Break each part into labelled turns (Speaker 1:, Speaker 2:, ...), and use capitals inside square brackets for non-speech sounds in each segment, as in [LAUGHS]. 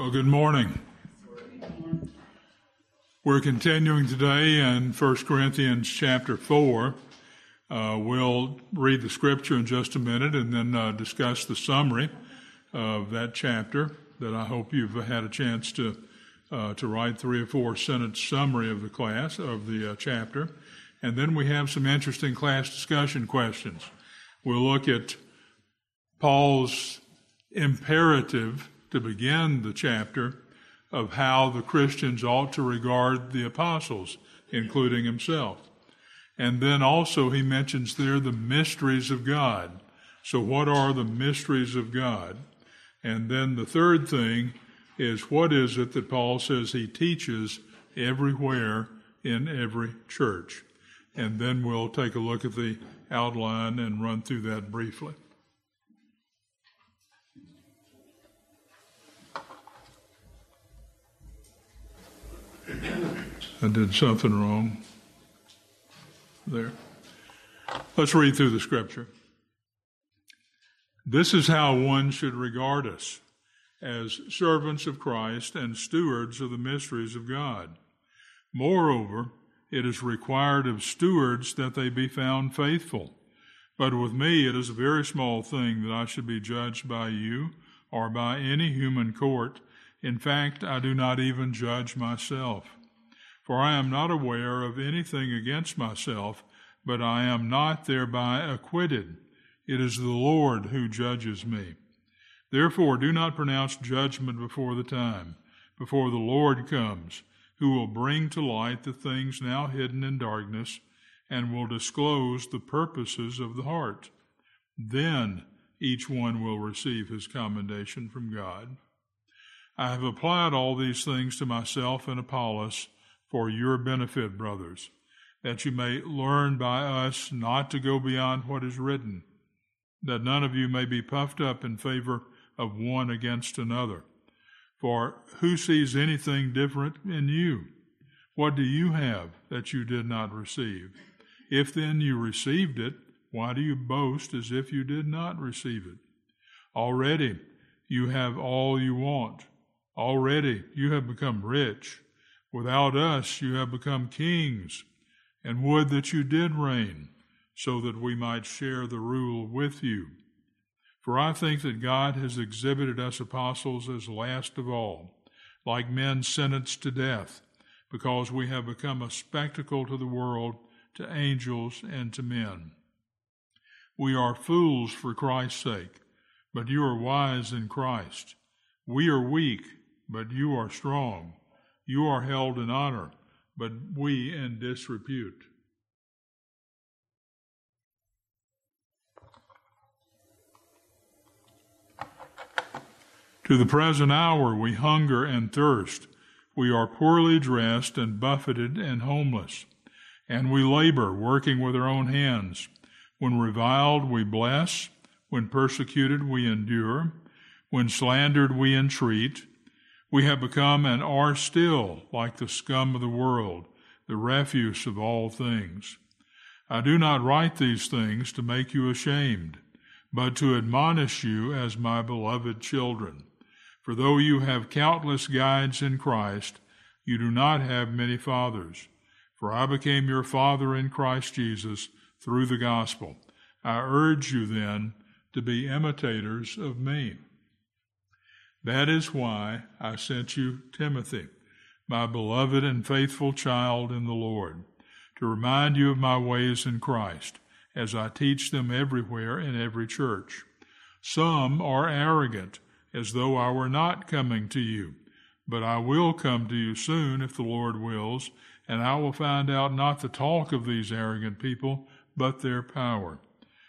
Speaker 1: Well, good morning. We're continuing today in 1 Corinthians chapter 4. Uh, we'll read the scripture in just a minute and then uh, discuss the summary of that chapter that I hope you've had a chance to, uh, to write three or four sentence summary of the class, of the uh, chapter. And then we have some interesting class discussion questions. We'll look at Paul's imperative to begin the chapter of how the Christians ought to regard the apostles, including himself. And then also he mentions there the mysteries of God. So, what are the mysteries of God? And then the third thing is what is it that Paul says he teaches everywhere in every church? And then we'll take a look at the outline and run through that briefly. I did something wrong there. Let's read through the scripture. This is how one should regard us as servants of Christ and stewards of the mysteries of God. Moreover, it is required of stewards that they be found faithful. But with me, it is a very small thing that I should be judged by you or by any human court. In fact, I do not even judge myself. For I am not aware of anything against myself, but I am not thereby acquitted. It is the Lord who judges me. Therefore, do not pronounce judgment before the time, before the Lord comes, who will bring to light the things now hidden in darkness, and will disclose the purposes of the heart. Then each one will receive his commendation from God. I have applied all these things to myself and Apollos for your benefit, brothers, that you may learn by us not to go beyond what is written, that none of you may be puffed up in favor of one against another. For who sees anything different in you? What do you have that you did not receive? If then you received it, why do you boast as if you did not receive it? Already you have all you want. Already you have become rich. Without us, you have become kings, and would that you did reign, so that we might share the rule with you. For I think that God has exhibited us apostles as last of all, like men sentenced to death, because we have become a spectacle to the world, to angels, and to men. We are fools for Christ's sake, but you are wise in Christ. We are weak, but you are strong. You are held in honor, but we in disrepute. To the present hour we hunger and thirst. We are poorly dressed and buffeted and homeless. And we labor, working with our own hands. When reviled, we bless. When persecuted, we endure. When slandered, we entreat. We have become and are still like the scum of the world, the refuse of all things. I do not write these things to make you ashamed, but to admonish you as my beloved children. For though you have countless guides in Christ, you do not have many fathers. For I became your father in Christ Jesus through the gospel. I urge you then to be imitators of me. That is why I sent you Timothy, my beloved and faithful child in the Lord, to remind you of my ways in Christ, as I teach them everywhere in every church. Some are arrogant, as though I were not coming to you, but I will come to you soon if the Lord wills, and I will find out not the talk of these arrogant people, but their power.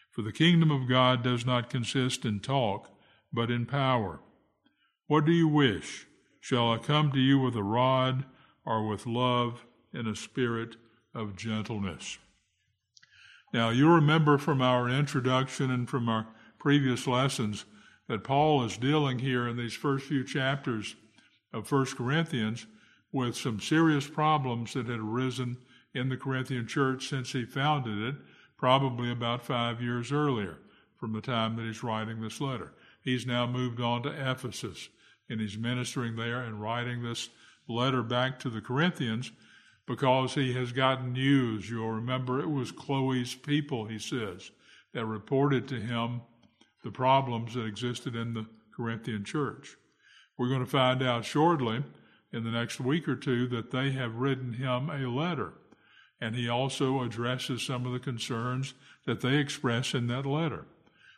Speaker 1: For the kingdom of God does not consist in talk, but in power. What do you wish? Shall I come to you with a rod or with love in a spirit of gentleness? Now, you remember from our introduction and from our previous lessons that Paul is dealing here in these first few chapters of 1 Corinthians with some serious problems that had arisen in the Corinthian church since he founded it, probably about five years earlier from the time that he's writing this letter. He's now moved on to Ephesus and he's ministering there and writing this letter back to the Corinthians because he has gotten news. You'll remember it was Chloe's people, he says, that reported to him the problems that existed in the Corinthian church. We're going to find out shortly in the next week or two that they have written him a letter. And he also addresses some of the concerns that they express in that letter.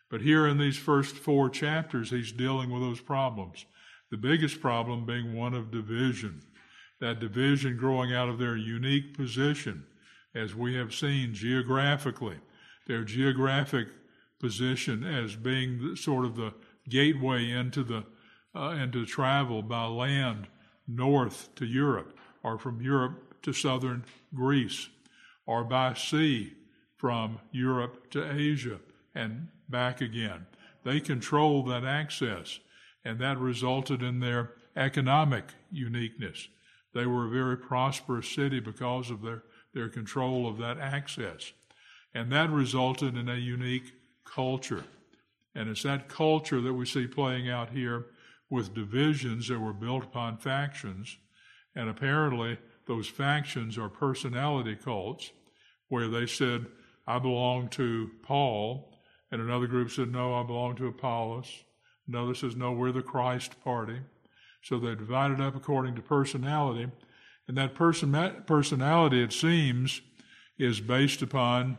Speaker 1: But here in these first four chapters, he's dealing with those problems. The biggest problem being one of division. That division growing out of their unique position, as we have seen geographically, their geographic position as being sort of the gateway into the uh, into travel by land north to Europe, or from Europe to southern Greece, or by sea from Europe to Asia and back again. They control that access, and that resulted in their economic uniqueness. They were a very prosperous city because of their, their control of that access. And that resulted in a unique culture. And it's that culture that we see playing out here with divisions that were built upon factions. And apparently, those factions are personality cults where they said, I belong to Paul. And another group said, No, I belong to Apollos. Another says, No, we're the Christ party. So they divided up according to personality. And that person, personality, it seems, is based upon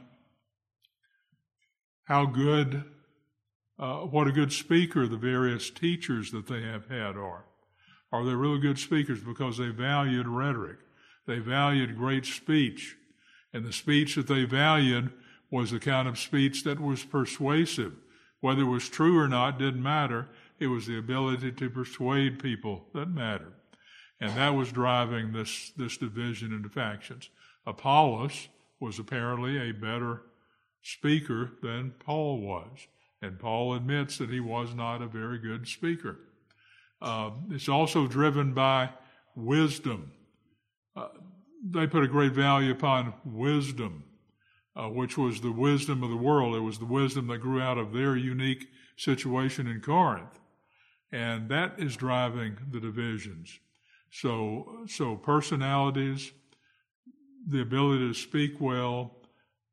Speaker 1: how good, uh, what a good speaker the various teachers that they have had are. Are they really good speakers? Because they valued rhetoric. They valued great speech. And the speech that they valued was the kind of speech that was persuasive. Whether it was true or not didn't matter. It was the ability to persuade people that mattered. And that was driving this, this division into factions. Apollos was apparently a better speaker than Paul was. And Paul admits that he was not a very good speaker. Uh, it's also driven by wisdom. Uh, they put a great value upon wisdom, uh, which was the wisdom of the world. It was the wisdom that grew out of their unique situation in Corinth. And that is driving the divisions. So, so personalities, the ability to speak well,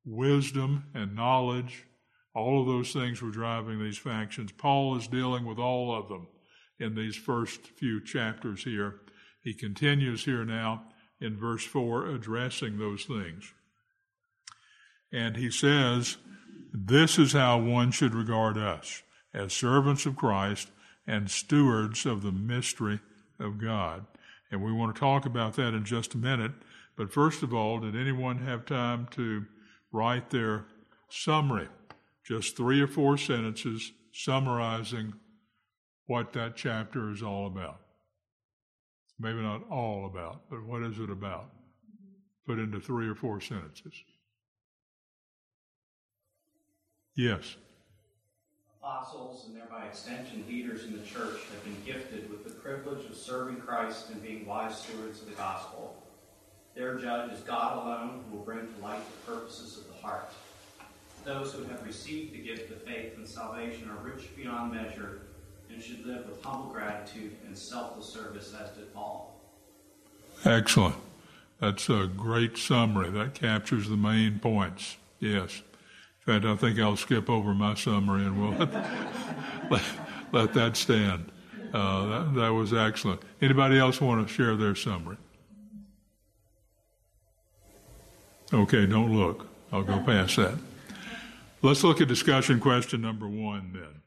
Speaker 1: wisdom and knowledge, all of those things were driving these factions. Paul is dealing with all of them in these first few chapters here. He continues here now in verse 4, addressing those things. And he says, This is how one should regard us as servants of Christ and stewards of the mystery of God. And we want to talk about that in just a minute. But first of all, did anyone have time to write their summary? Just three or four sentences summarizing what that chapter is all about. Maybe not all about, but what is it about? Put into three or four sentences. Yes.
Speaker 2: Apostles and thereby extension leaders in the church have been gifted with the privilege of serving Christ and being wise stewards of the gospel. Their judge is God alone, who will bring to light the purposes of the heart. Those who have received the gift of faith and salvation are rich beyond measure and should live with humble gratitude and selfless service as did Paul.
Speaker 1: Excellent. That's a great summary. That captures the main points. Yes. In fact, I think I'll skip over my summary and we'll [LAUGHS] let, let, that stand. Uh, that, that was excellent. Anybody else want to share their summary? Okay, don't look. I'll go past that. Let's look at discussion question number one then.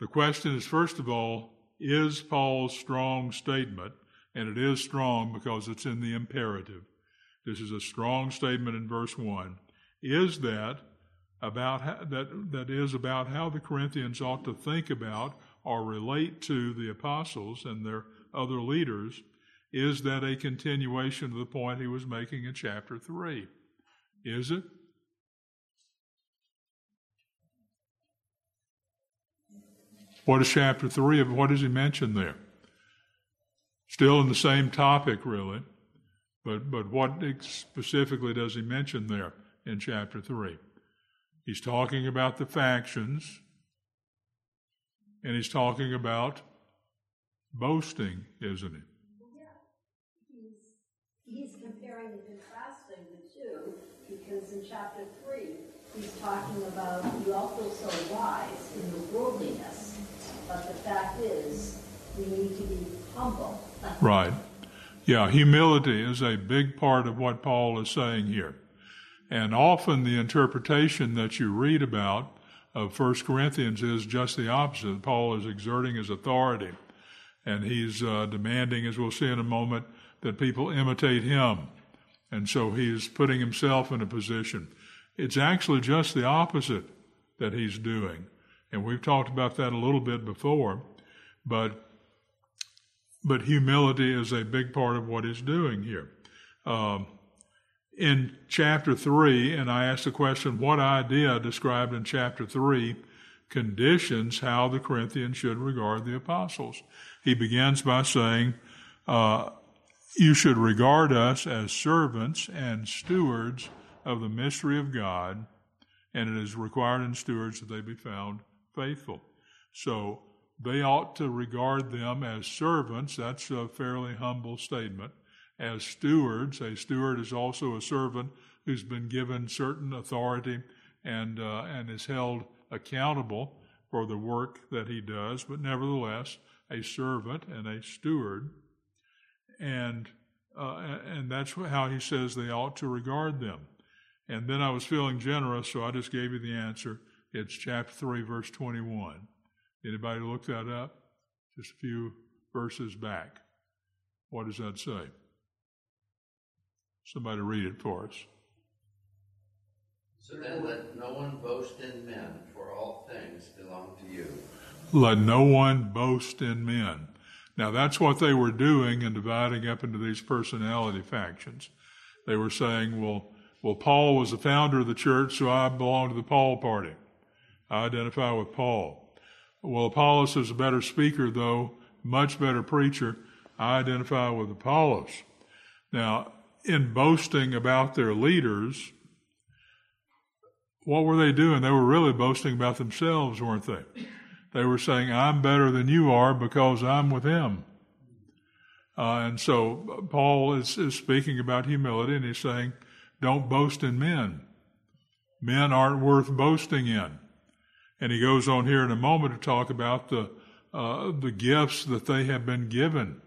Speaker 1: The question is first of all, is Paul's strong statement, and it is strong because it's in the imperative. This is a strong statement in verse 1. Is that about how, that that is about how the Corinthians ought to think about or relate to the apostles and their other leaders is that a continuation of the point he was making in chapter 3? Is it? What is chapter 3 of what does he mention there? Still in the same topic, really, but, but what specifically does he mention there in chapter 3? He's talking about the factions, and he's talking about boasting, isn't it?
Speaker 3: Yeah. He's, he's comparing and contrasting the two because in chapter 3, he's talking about you all feel so wise in the worldliness, but the fact is, we need to be humble. [LAUGHS]
Speaker 1: Right. Yeah, humility is a big part of what Paul is saying here. And often the interpretation that you read about of 1 Corinthians is just the opposite. Paul is exerting his authority, and he's uh, demanding, as we'll see in a moment, that people imitate him. And so he's putting himself in a position. It's actually just the opposite that he's doing. And we've talked about that a little bit before, but but humility is a big part of what he's doing here. Um, in chapter 3, and I asked the question, what idea described in chapter 3 conditions how the Corinthians should regard the apostles? He begins by saying, uh, You should regard us as servants and stewards of the mystery of God, and it is required in stewards that they be found faithful. So they ought to regard them as servants. That's a fairly humble statement as stewards. A steward is also a servant who's been given certain authority and, uh, and is held accountable for the work that he does, but nevertheless, a servant and a steward. And, uh, and that's how he says they ought to regard them. And then I was feeling generous, so I just gave you the answer. It's chapter 3, verse 21. Anybody look that up? Just a few verses back. What does that say? Somebody read it for us.
Speaker 4: So then let no one boast in men, for all things belong to you.
Speaker 1: Let no one boast in men. Now that's what they were doing in dividing up into these personality factions. They were saying, well, well, Paul was the founder of the church, so I belong to the Paul party. I identify with Paul. Well, Apollos is a better speaker, though, much better preacher. I identify with Apollos. Now, in boasting about their leaders, what were they doing? They were really boasting about themselves, weren't they? They were saying, I'm better than you are because I'm with him. Uh, and so Paul is, is speaking about humility and he's saying, don't boast in men. Men aren't worth boasting in. And he goes on here in a moment to talk about the, uh, the gifts that they have been given.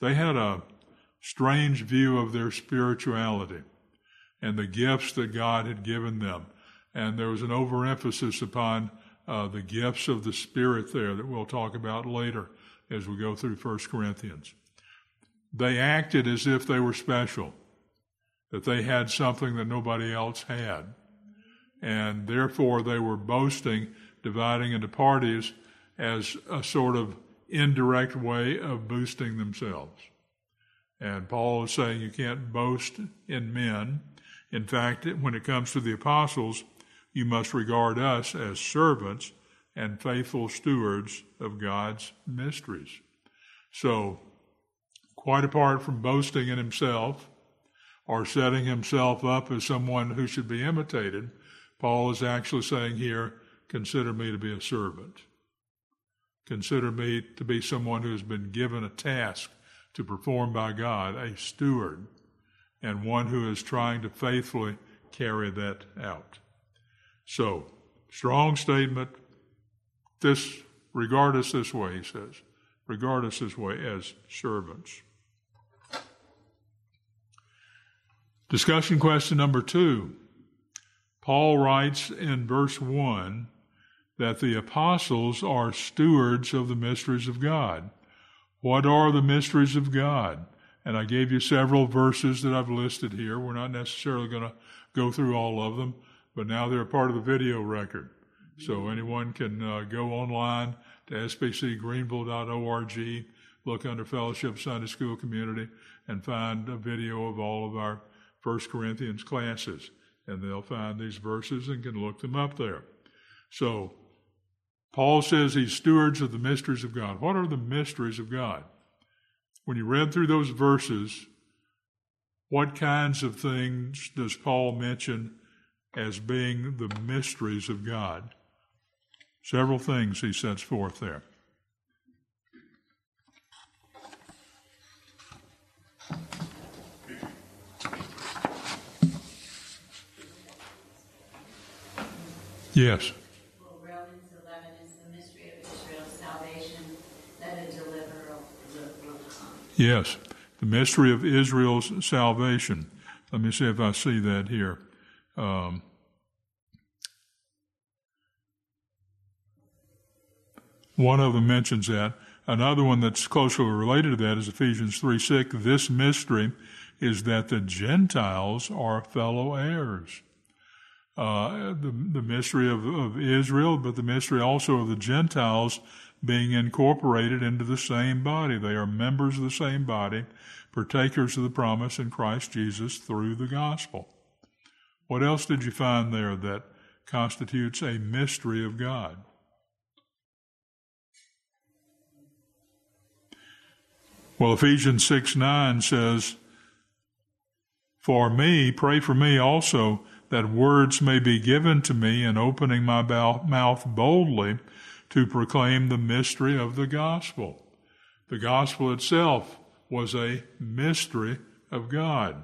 Speaker 1: They had a, strange view of their spirituality and the gifts that God had given them. And there was an overemphasis upon uh, the gifts of the Spirit there that we'll talk about later as we go through 1 Corinthians. They acted as if they were special, that they had something that nobody else had. And therefore, they were boasting, dividing into parties as a sort of indirect way of boosting themselves. And Paul is saying you can't boast in men. In fact, when it comes to the apostles, you must regard us as servants and faithful stewards of God's mysteries. So, quite apart from boasting in himself or setting himself up as someone who should be imitated, Paul is actually saying here, consider me to be a servant. Consider me to be someone who has been given a task to perform by God, a steward, and one who is trying to faithfully carry that out. So, strong statement. This, regard us this way, he says. Regard us this way as servants. Discussion question number two. Paul writes in verse 1 that the apostles are stewards of the mysteries of God. What are the mysteries of God? And I gave you several verses that I've listed here. We're not necessarily going to go through all of them, but now they're part of the video record. So anyone can uh, go online to spcgreenville.org, look under Fellowship Sunday School Community, and find a video of all of our First Corinthians classes. And they'll find these verses and can look them up there. So Paul says he's stewards of the mysteries of God. What are the mysteries of God? When you read through those verses, what kinds of things does Paul mention as being the mysteries of God? Several things he sets forth there. Yes. Yes. The mystery of Israel's salvation. Let me see if I see that here. Um, one of them mentions that. Another one that's closely related to that is Ephesians 3 6. This mystery is that the Gentiles are fellow heirs. Uh, the, the mystery of, of Israel, but the mystery also of the Gentiles being incorporated into the same body. They are members of the same body, partakers of the promise in Christ Jesus through the gospel. What else did you find there that constitutes a mystery of God? Well, Ephesians 6 9 says, For me, pray for me also, that words may be given to me in opening my mouth boldly to proclaim the mystery of the gospel. The gospel itself was a mystery of God.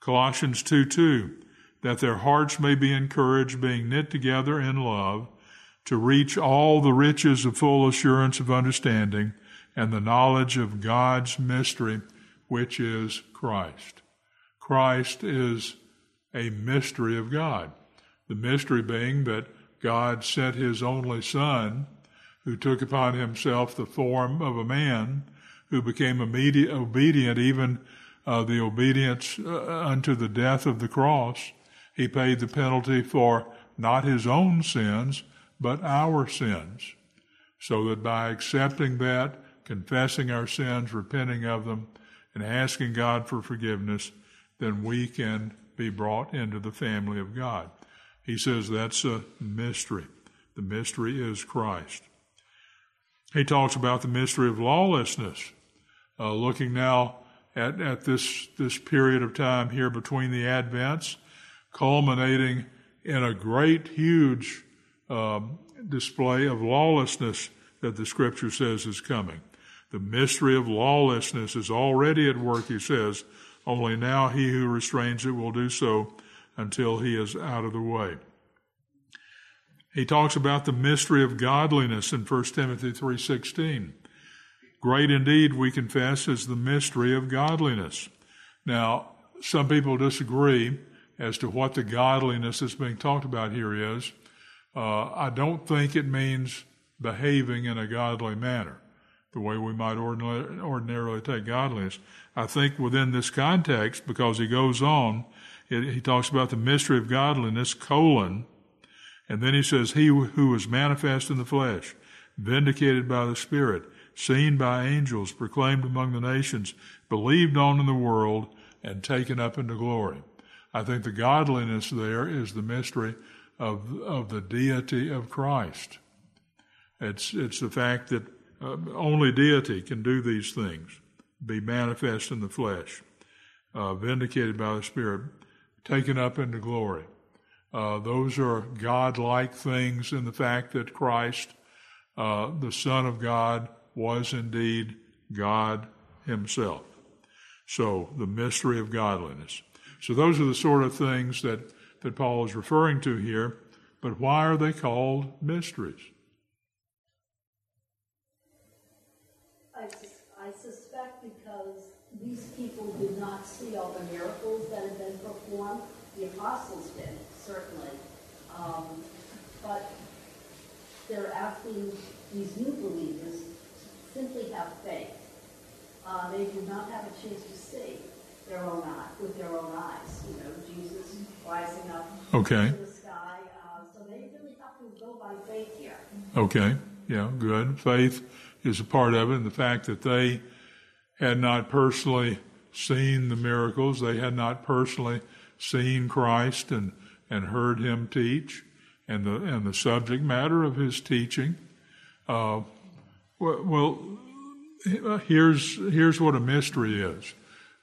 Speaker 1: Colossians 2 2, that their hearts may be encouraged, being knit together in love, to reach all the riches of full assurance of understanding and the knowledge of God's mystery, which is Christ. Christ is a mystery of God. The mystery being that God sent his only Son, who took upon himself the form of a man, who became obedient, even uh, the obedience uh, unto the death of the cross. He paid the penalty for not his own sins, but our sins. So that by accepting that, confessing our sins, repenting of them, and asking God for forgiveness, then we can be brought into the family of God. He says that's a mystery. The mystery is Christ. He talks about the mystery of lawlessness, uh, looking now at, at this, this period of time here between the Advents, culminating in a great, huge um, display of lawlessness that the scripture says is coming. The mystery of lawlessness is already at work, he says, only now he who restrains it will do so until he is out of the way. He talks about the mystery of godliness in 1 Timothy 3:16. Great indeed, we confess, is the mystery of godliness. Now, some people disagree as to what the godliness that's being talked about here is. Uh, I don't think it means behaving in a godly manner the way we might ordinarily, take godliness. I think within this context, because he goes on, he talks about the mystery of godliness, colon, and then he says, He who was manifest in the flesh, vindicated by the Spirit, seen by angels, proclaimed among the nations, believed on in the world, and taken up into glory. I think the godliness there is the mystery of, of the deity of Christ. It's, it's the fact that uh, only deity can do these things, be manifest in the flesh, uh, vindicated by the Spirit, taken up into glory. Uh, those are God-like things in the fact that Christ, uh, the Son of God, was indeed God Himself. So the mystery of godliness. So those are the sort of things that, that Paul is referring to here. But why are they called mysteries?
Speaker 3: I suspect because these people did not see all the miracles that had been performed. Apostles did, certainly. Um, but they're asking these new believers to simply have faith. Uh, they do not have a chance to see their own eye, with their own eyes. You know, Jesus rising up
Speaker 1: okay.
Speaker 3: to the sky. Uh, so they really have to go by faith here.
Speaker 1: Okay. Yeah, good. Faith is a part of it, and the fact that they had not personally seen the miracles, they had not personally seen Christ and, and heard him teach, and the and the subject matter of his teaching. Uh, well, here's here's what a mystery is,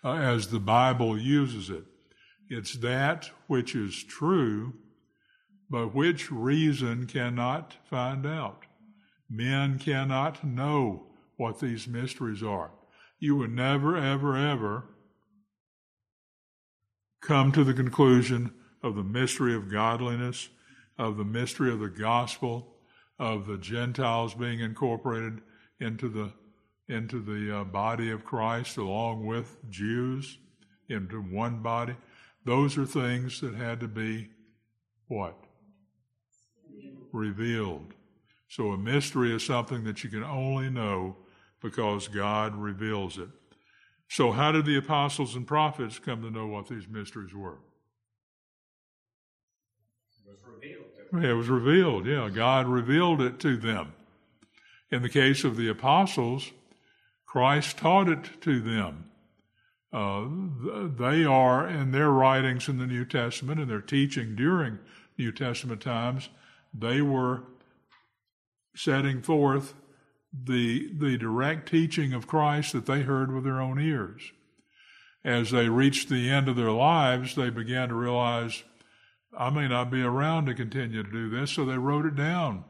Speaker 1: uh, as the Bible uses it. It's that which is true, but which reason cannot find out. Men cannot know what these mysteries are. You would never, ever, ever come to the conclusion of the mystery of godliness of the mystery of the gospel, of the Gentiles being incorporated into the into the uh, body of Christ along with Jews into one body. Those are things that had to be what? Revealed. So a mystery is something that you can only know because God reveals it. So, how did the apostles and prophets come to know what these mysteries were?
Speaker 5: It was revealed.
Speaker 1: It was revealed, yeah. God revealed it to them. In the case of the apostles, Christ taught it to them. Uh, they are, in their writings in the New Testament and their teaching during New Testament times, they were setting forth the, the direct teaching of Christ that they heard with their own ears. As they reached the end of their lives, they began to realize, I may not be around to continue to do this, so they wrote it down.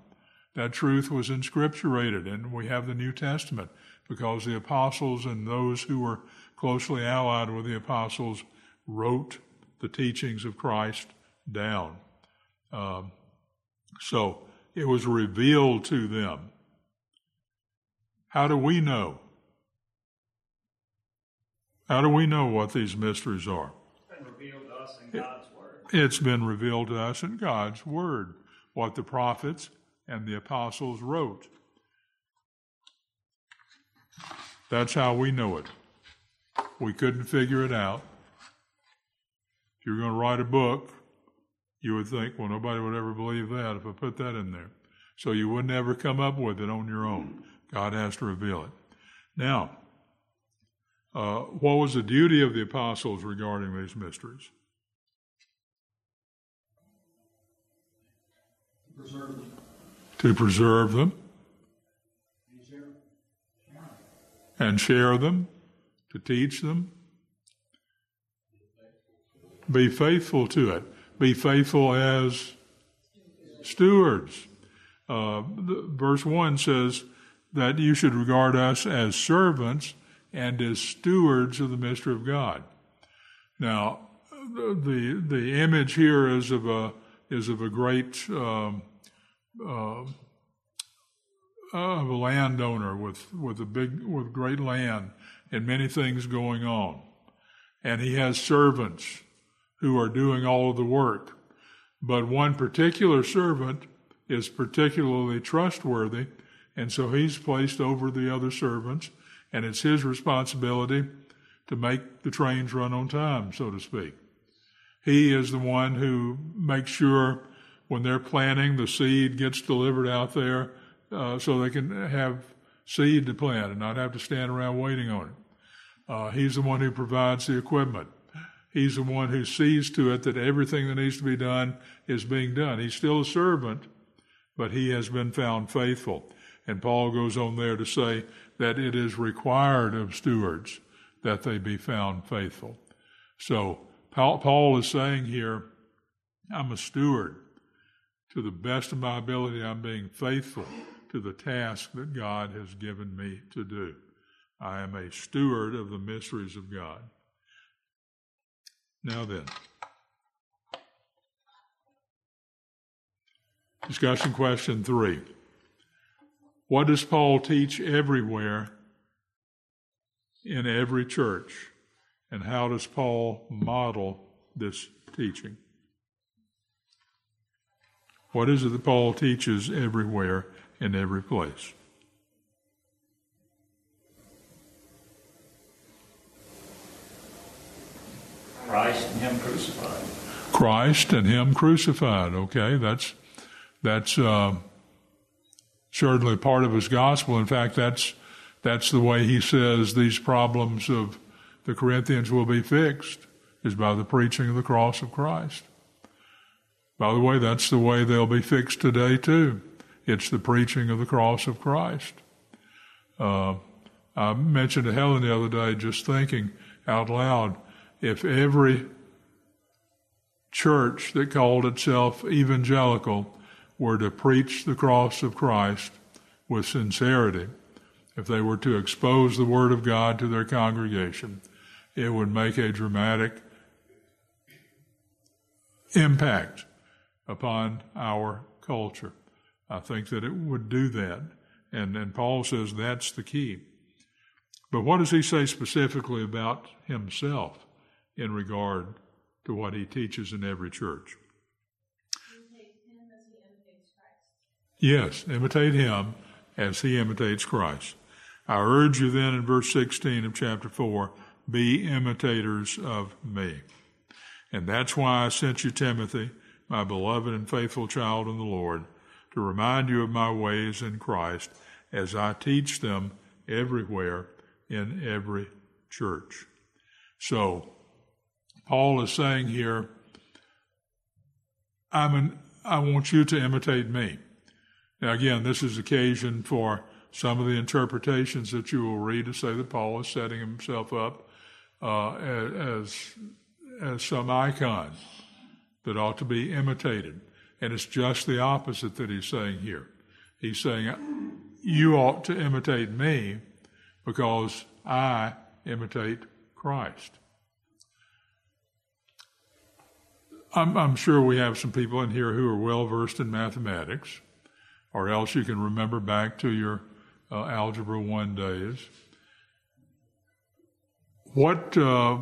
Speaker 1: That truth was inscripturated, and we have the New Testament because the apostles and those who were closely allied with the apostles wrote the teachings of Christ down. Um, so it was revealed to them. How do we know? How do we know what these mysteries are?
Speaker 5: It's been revealed to us in God's Word.
Speaker 1: It's been revealed to us in God's Word, what the prophets and the apostles wrote. That's how we know it. We couldn't figure it out. If you're going to write a book, you would think, well, nobody would ever believe that if I put that in there. So you would never come up with it on your own. God has to reveal it. Now, uh, what was the duty of the apostles regarding these mysteries?
Speaker 6: To preserve them.
Speaker 1: To preserve them and share them, to teach them. Be faithful to it. Be faithful as stewards. Uh, verse 1 says, that you should regard us as servants and as stewards of the mystery of God. Now, the the image here is of a is of a great um, uh, of a landowner with with a big with great land and many things going on, and he has servants who are doing all of the work. But one particular servant is particularly trustworthy and so he's placed over the other servants, and it's his responsibility to make the trains run on time, so to speak. He is the one who makes sure when they're planting, the seed gets delivered out there uh, so they can have seed to plant and not have to stand around waiting on it. Uh, he's the one who provides the equipment. He's the one who sees to it that everything that needs to be done is being done. He's still a servant, but he has been found faithful. And Paul goes on there to say that it is required of stewards that they be found faithful. So Paul is saying here, I'm a steward. To the best of my ability, I'm being faithful to the task that God has given me to do. I am a steward of the mysteries of God. Now then, discussion question three. What does Paul teach everywhere in every church? And how does Paul model this teaching? What is it that Paul teaches everywhere in every place?
Speaker 5: Christ and Him crucified.
Speaker 1: Christ and Him crucified. Okay, that's that's uh, certainly part of his gospel. In fact, that's that's the way he says these problems of the Corinthians will be fixed is by the preaching of the cross of Christ. By the way, that's the way they'll be fixed today too. It's the preaching of the cross of Christ. Uh, I mentioned to Helen the other day, just thinking out loud, if every church that called itself evangelical were to preach the cross of Christ with sincerity, if they were to expose the Word of God to their congregation, it would make a dramatic impact upon our culture. I think that it would do that. And, and Paul says that's the key. But what does he say specifically about himself in regard to what he teaches in every church? Yes, imitate him as he imitates Christ. I urge you then in verse 16 of chapter 4 be imitators of me. And that's why I sent you Timothy, my beloved and faithful child in the Lord, to remind you of my ways in Christ as I teach them everywhere in every church. So, Paul is saying here, I'm an, I want you to imitate me. Now, again, this is occasion for some of the interpretations that you will read to say that Paul is setting himself up uh, as, as some icon that ought to be imitated. And it's just the opposite that he's saying here. He's saying, You ought to imitate me because I imitate Christ. I'm, I'm, sure we have some people in here who are well versed in mathematics, or else you can remember back to your uh, Algebra 1 days. What, uh,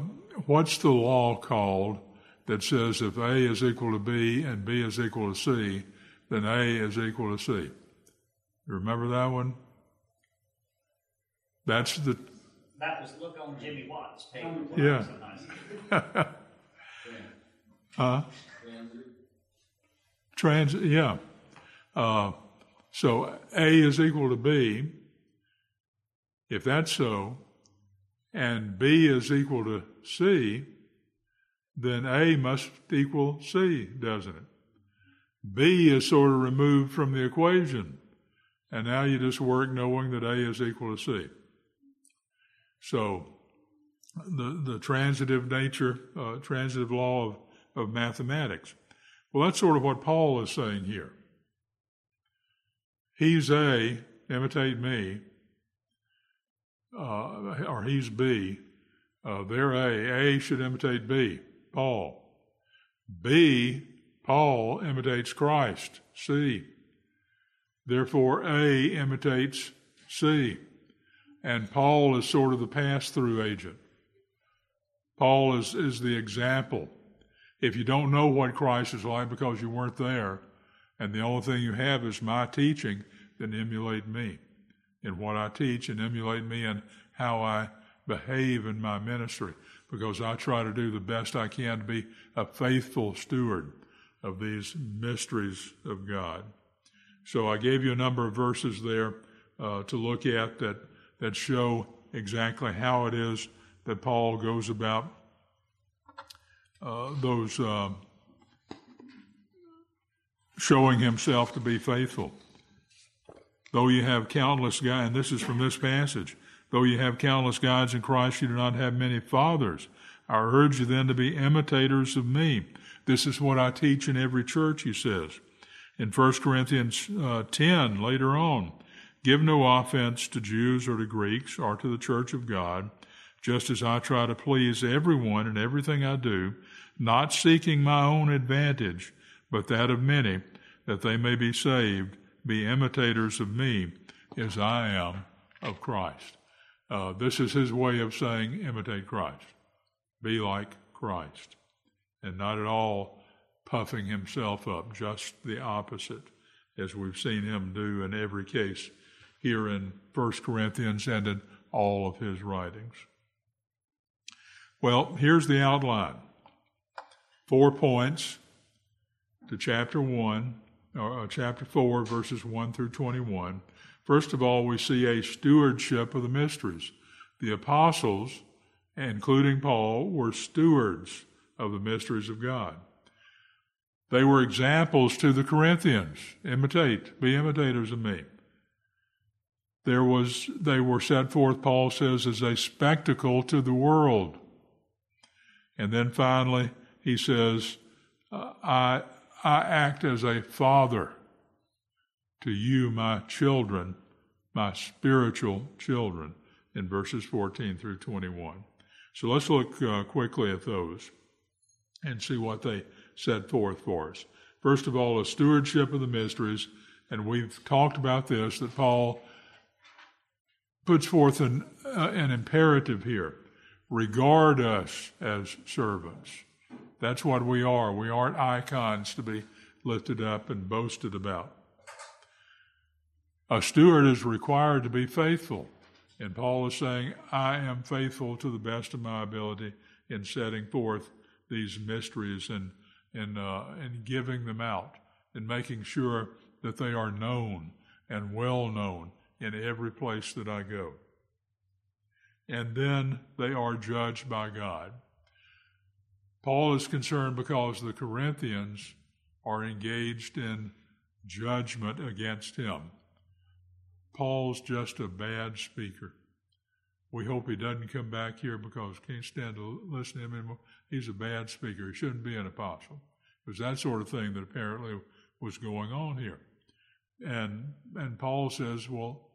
Speaker 1: what's the law called that says if A is equal to B and B is equal to C, then A is equal to C? You remember that one? That's the.
Speaker 5: That was look on Jimmy Watt's paper.
Speaker 1: Yeah. [LAUGHS] huh? Transit, yeah. Uh, so A is equal to B. If that's so, and B is equal to C, then A must equal C, doesn't it? B is sort of removed from the equation, and now you just work knowing that A is equal to C. So, the, the transitive nature, uh, transitive law of, of mathematics. Well, that's sort of what Paul is saying here. He's A, imitate me, uh, or he's B. Uh, they're A. A should imitate B, Paul. B, Paul imitates Christ, C. Therefore, A imitates C. And Paul is sort of the pass through agent. Paul is, is the example. If you don't know what Christ is like because you weren't there, and the only thing you have is my teaching, then emulate me in what I teach and emulate me in how I behave in my ministry because I try to do the best I can to be a faithful steward of these mysteries of God. So I gave you a number of verses there uh, to look at that, that show exactly how it is that Paul goes about uh, those uh, showing himself to be faithful. Though you have countless guides, and this is from this passage, though you have countless guides in Christ, you do not have many fathers. I urge you then to be imitators of me. This is what I teach in every church, he says. In 1 Corinthians uh, 10, later on, give no offense to Jews or to Greeks or to the church of God, just as I try to please everyone in everything I do, not seeking my own advantage, but that of many, that they may be saved be imitators of me as I am of Christ. Uh, this is his way of saying, imitate Christ. Be like Christ. And not at all puffing himself up, just the opposite, as we've seen him do in every case here in 1 Corinthians and in all of his writings. Well, here's the outline four points to chapter 1 uh, chapter 4, verses 1 through 21. First of all, we see a stewardship of the mysteries. The apostles, including Paul, were stewards of the mysteries of God. They were examples to the Corinthians. Imitate, be imitators of me. There was, they were set forth, Paul says, as a spectacle to the world. And then finally, he says, I, I act as a father to you, my children, my spiritual children, in verses 14 through 21. So let's look uh, quickly at those and see what they set forth for us. First of all, a stewardship of the mysteries, and we've talked about this that Paul puts forth an, uh, an imperative here regard us as servants. That's what we are. We aren't icons to be lifted up and boasted about. A steward is required to be faithful. And Paul is saying, I am faithful to the best of my ability in setting forth these mysteries and, and, uh, and giving them out and making sure that they are known and well known in every place that I go. And then they are judged by God. Paul is concerned because the Corinthians are engaged in judgment against him. Paul's just a bad speaker. We hope he doesn't come back here because can't stand to listen to him anymore. He's a bad speaker. He shouldn't be an apostle. It was that sort of thing that apparently was going on here. And and Paul says, well,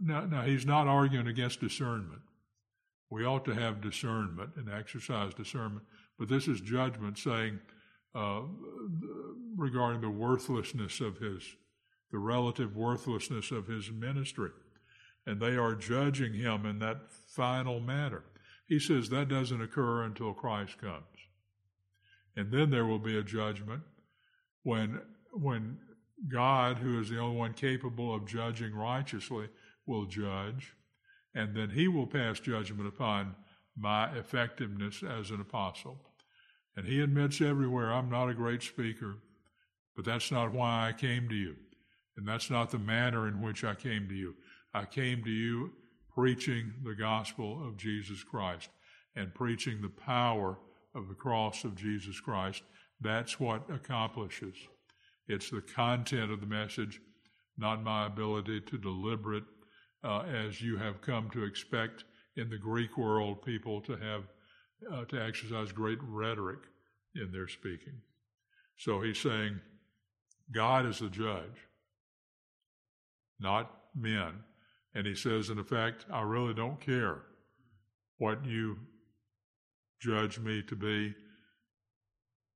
Speaker 1: now, now he's not arguing against discernment. We ought to have discernment and exercise discernment, but this is judgment saying uh, regarding the worthlessness of his, the relative worthlessness of his ministry. And they are judging him in that final manner. He says that doesn't occur until Christ comes. And then there will be a judgment when, when God, who is the only one capable of judging righteously, will judge, and then he will pass judgment upon my effectiveness as an apostle. And he admits everywhere, I'm not a great speaker, but that's not why I came to you. And that's not the manner in which I came to you. I came to you preaching the gospel of Jesus Christ and preaching the power of the cross of Jesus Christ. That's what accomplishes. It's the content of the message, not my ability to deliver it uh, as you have come to expect in the Greek world people to have uh, to exercise great rhetoric in their speaking. So he's saying, God is the judge, not men. And he says, in effect, I really don't care what you judge me to be.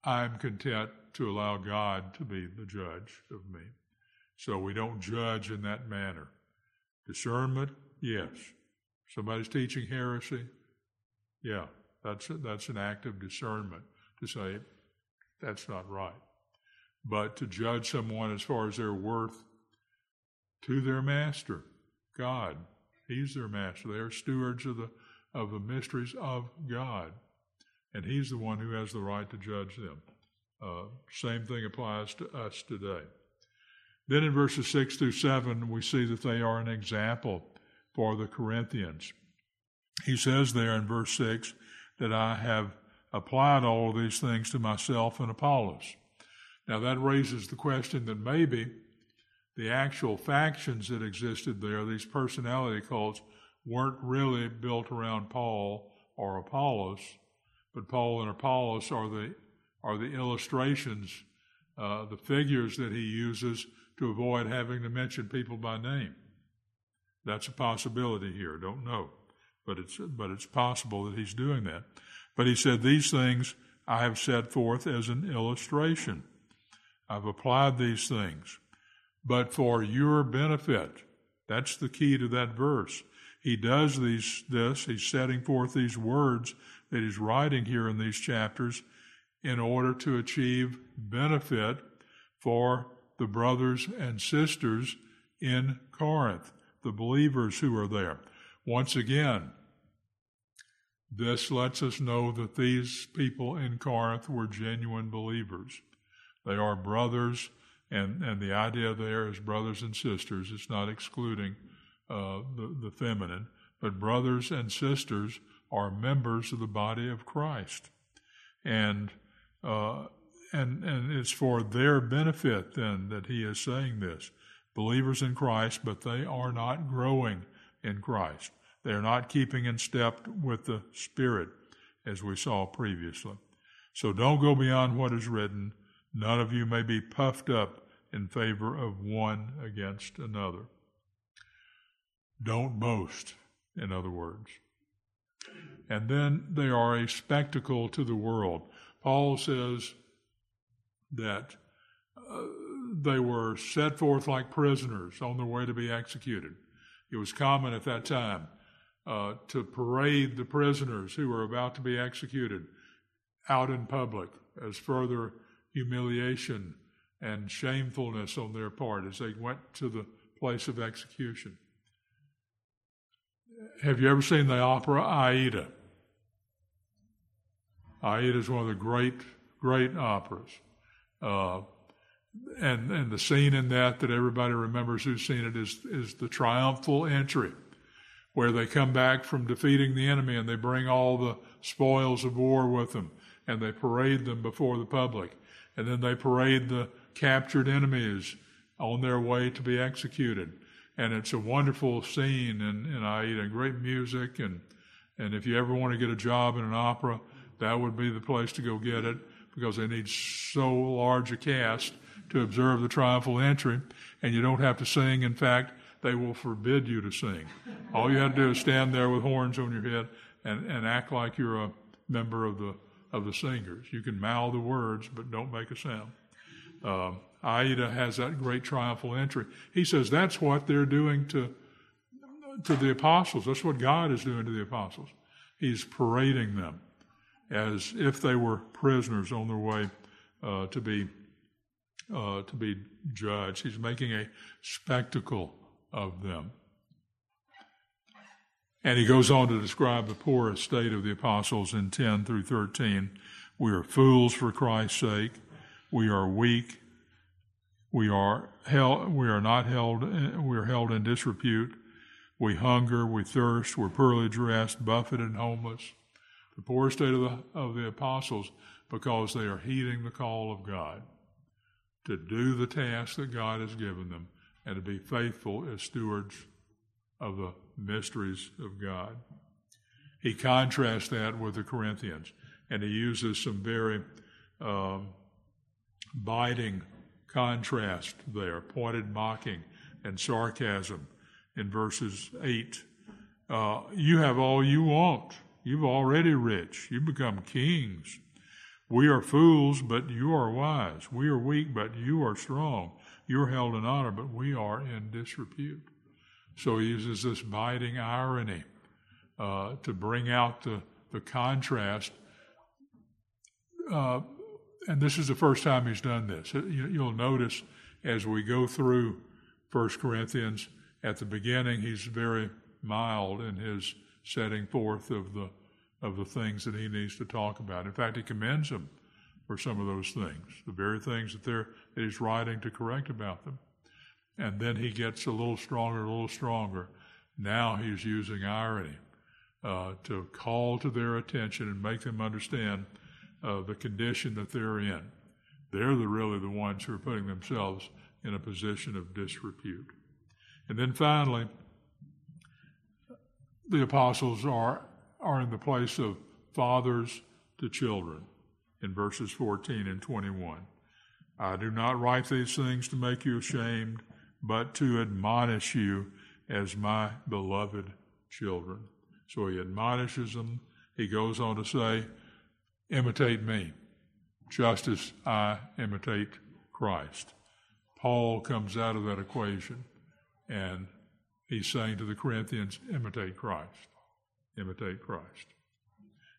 Speaker 1: I'm content to allow God to be the judge of me. So we don't judge in that manner. Discernment, yes. Somebody's teaching heresy, yeah, that's a, that's an act of discernment to say that's not right. But to judge someone as far as their worth to their master, God, He's their master. They are stewards of the of the mysteries of God, and He's the one who has the right to judge them. Uh, same thing applies to us today. Then in verses 6 through 7, we see that they are an example for the Corinthians. He says there in verse 6 that I have applied all of these things to myself and Apollos. Now that raises the question that maybe the actual factions that existed there, these personality cults, weren't really built around Paul or Apollos, but Paul and Apollos are the are the illustrations, uh, the figures that he uses to avoid having to mention people by name. That's a possibility here. Don't know, but it's but it's possible that he's doing that. But he said these things I have set forth as an illustration. I've applied these things, but for your benefit. That's the key to that verse. He does these this. He's setting forth these words that he's writing here in these chapters in order to achieve benefit for the brothers and sisters in Corinth, the believers who are there. Once again, this lets us know that these people in Corinth were genuine believers. They are brothers, and, and the idea there is brothers and sisters. It's not excluding uh, the, the feminine, but brothers and sisters are members of the body of Christ. And uh, and, and it's for their benefit then that he is saying this. Believers in Christ, but they are not growing in Christ. They are not keeping in step with the Spirit, as we saw previously. So don't go beyond what is written. None of you may be puffed up in favor of one against another. Don't boast, in other words. And then they are a spectacle to the world. Paul says, that uh, they were set forth like prisoners on their way to be executed. It was common at that time uh, to parade the prisoners who were about to be executed out in public as further humiliation and shamefulness on their part as they went to the place of execution. Have you ever seen the opera Aida? Aida is one of the great, great operas. Uh, and and the scene in that that everybody remembers who's seen it is is the triumphal entry, where they come back from defeating the enemy and they bring all the spoils of war with them and they parade them before the public, and then they parade the captured enemies on their way to be executed. And it's a wonderful scene, and, and Aida, great music, and and if you ever want to get a job in an opera, that would be the place to go get it because they need so large a cast to observe the triumphal entry, and you don't have to sing. In fact, they will forbid you to sing. All you have to do is stand there with horns on your head and, and act like you're a member of the of the singers. You can mouth the words, but don't make a sound. Uh, Aida has that great triumphal entry. He says that's what they're doing to to the apostles. That's what God is doing to the apostles. He's parading them as if they were prisoners on their way uh, to be uh, to be judged. He's making a spectacle of them. And he goes on to describe the poor estate of the apostles in 10 through 13. We are fools for Christ's sake. We are weak. We are held, we are not held, we are held in disrepute. We hunger, we thirst, we're poorly dressed, buffeted, and homeless. The poor state of the, of the apostles because they are heeding the call of God to do the task that God has given them and to be faithful as stewards of the mysteries of God. He contrasts that with the Corinthians, and he uses some very um, biting contrast there, pointed mocking and sarcasm in verses 8. Uh, you have all you want. You've already rich. You become kings. We are fools, but you are wise. We are weak, but you are strong. You're held in honor, but we are in disrepute. So he uses this biting irony uh, to bring out the, the contrast. Uh, and this is the first time he's done this. You'll notice as we go through 1 Corinthians, at the beginning, he's very mild in his setting forth of the of the things that he needs to talk about. In fact, he commends them for some of those things, the very things that they're that he's writing to correct about them. And then he gets a little stronger, a little stronger. Now he's using irony uh, to call to their attention and make them understand uh, the condition that they're in. They're the, really the ones who are putting themselves in a position of disrepute. And then finally, the apostles are, are in the place of fathers to children in verses 14 and 21. I do not write these things to make you ashamed, but to admonish you as my beloved children. So he admonishes them. He goes on to say, imitate me, just as I imitate Christ. Paul comes out of that equation and he's saying to the Corinthians, imitate Christ. Imitate Christ.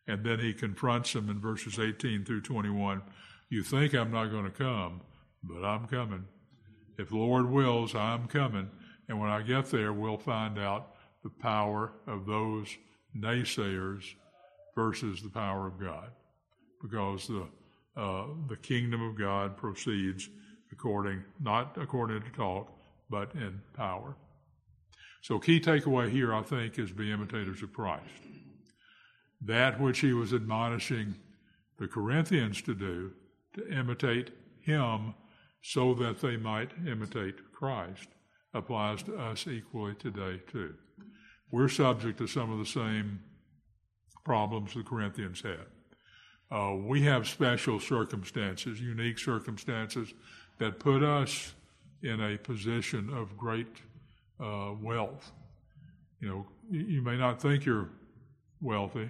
Speaker 1: And then he confronts them in verses 18 through 21. You think I'm not going to come, but I'm coming. If the Lord wills, I'm coming. And when I get there, we'll find out the power of those naysayers versus the power of God. Because the, uh, the kingdom of God proceeds according, not according to talk, but in power. So, key takeaway here, I think, is be imitators of Christ. That which he was admonishing the Corinthians to do, to imitate him so that they might imitate Christ, applies to us equally today, too. We're subject to some of the same problems the Corinthians had. Uh, we have special circumstances, unique circumstances that put us in a position of great uh, wealth. You know, you may not think you're wealthy,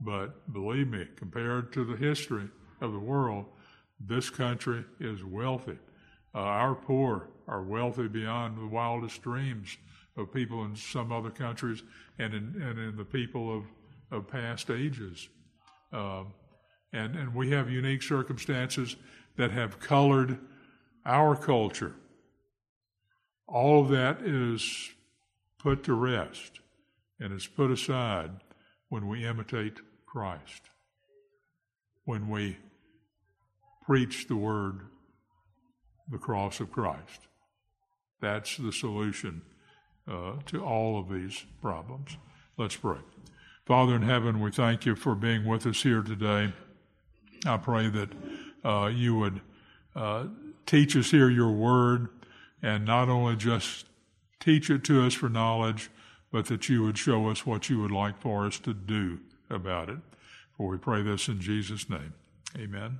Speaker 1: but believe me, compared to the history of the world, This country is wealthy. Uh, our poor are wealthy beyond the wildest dreams of people in some other countries and in, and in the people of, of past ages. Um, and, and we have unique circumstances that have colored our culture. All of that is put to rest and is put aside when we imitate Christ, when we preach the word, the cross of Christ. That's the solution uh, to all of these problems. Let's pray. Father in heaven, we thank you for being with us here today. I pray that uh, you would uh, teach us here your word and not only just teach it to us for knowledge, but that you would show us what you would like for us to do about it. For we pray this in Jesus' name. Amen.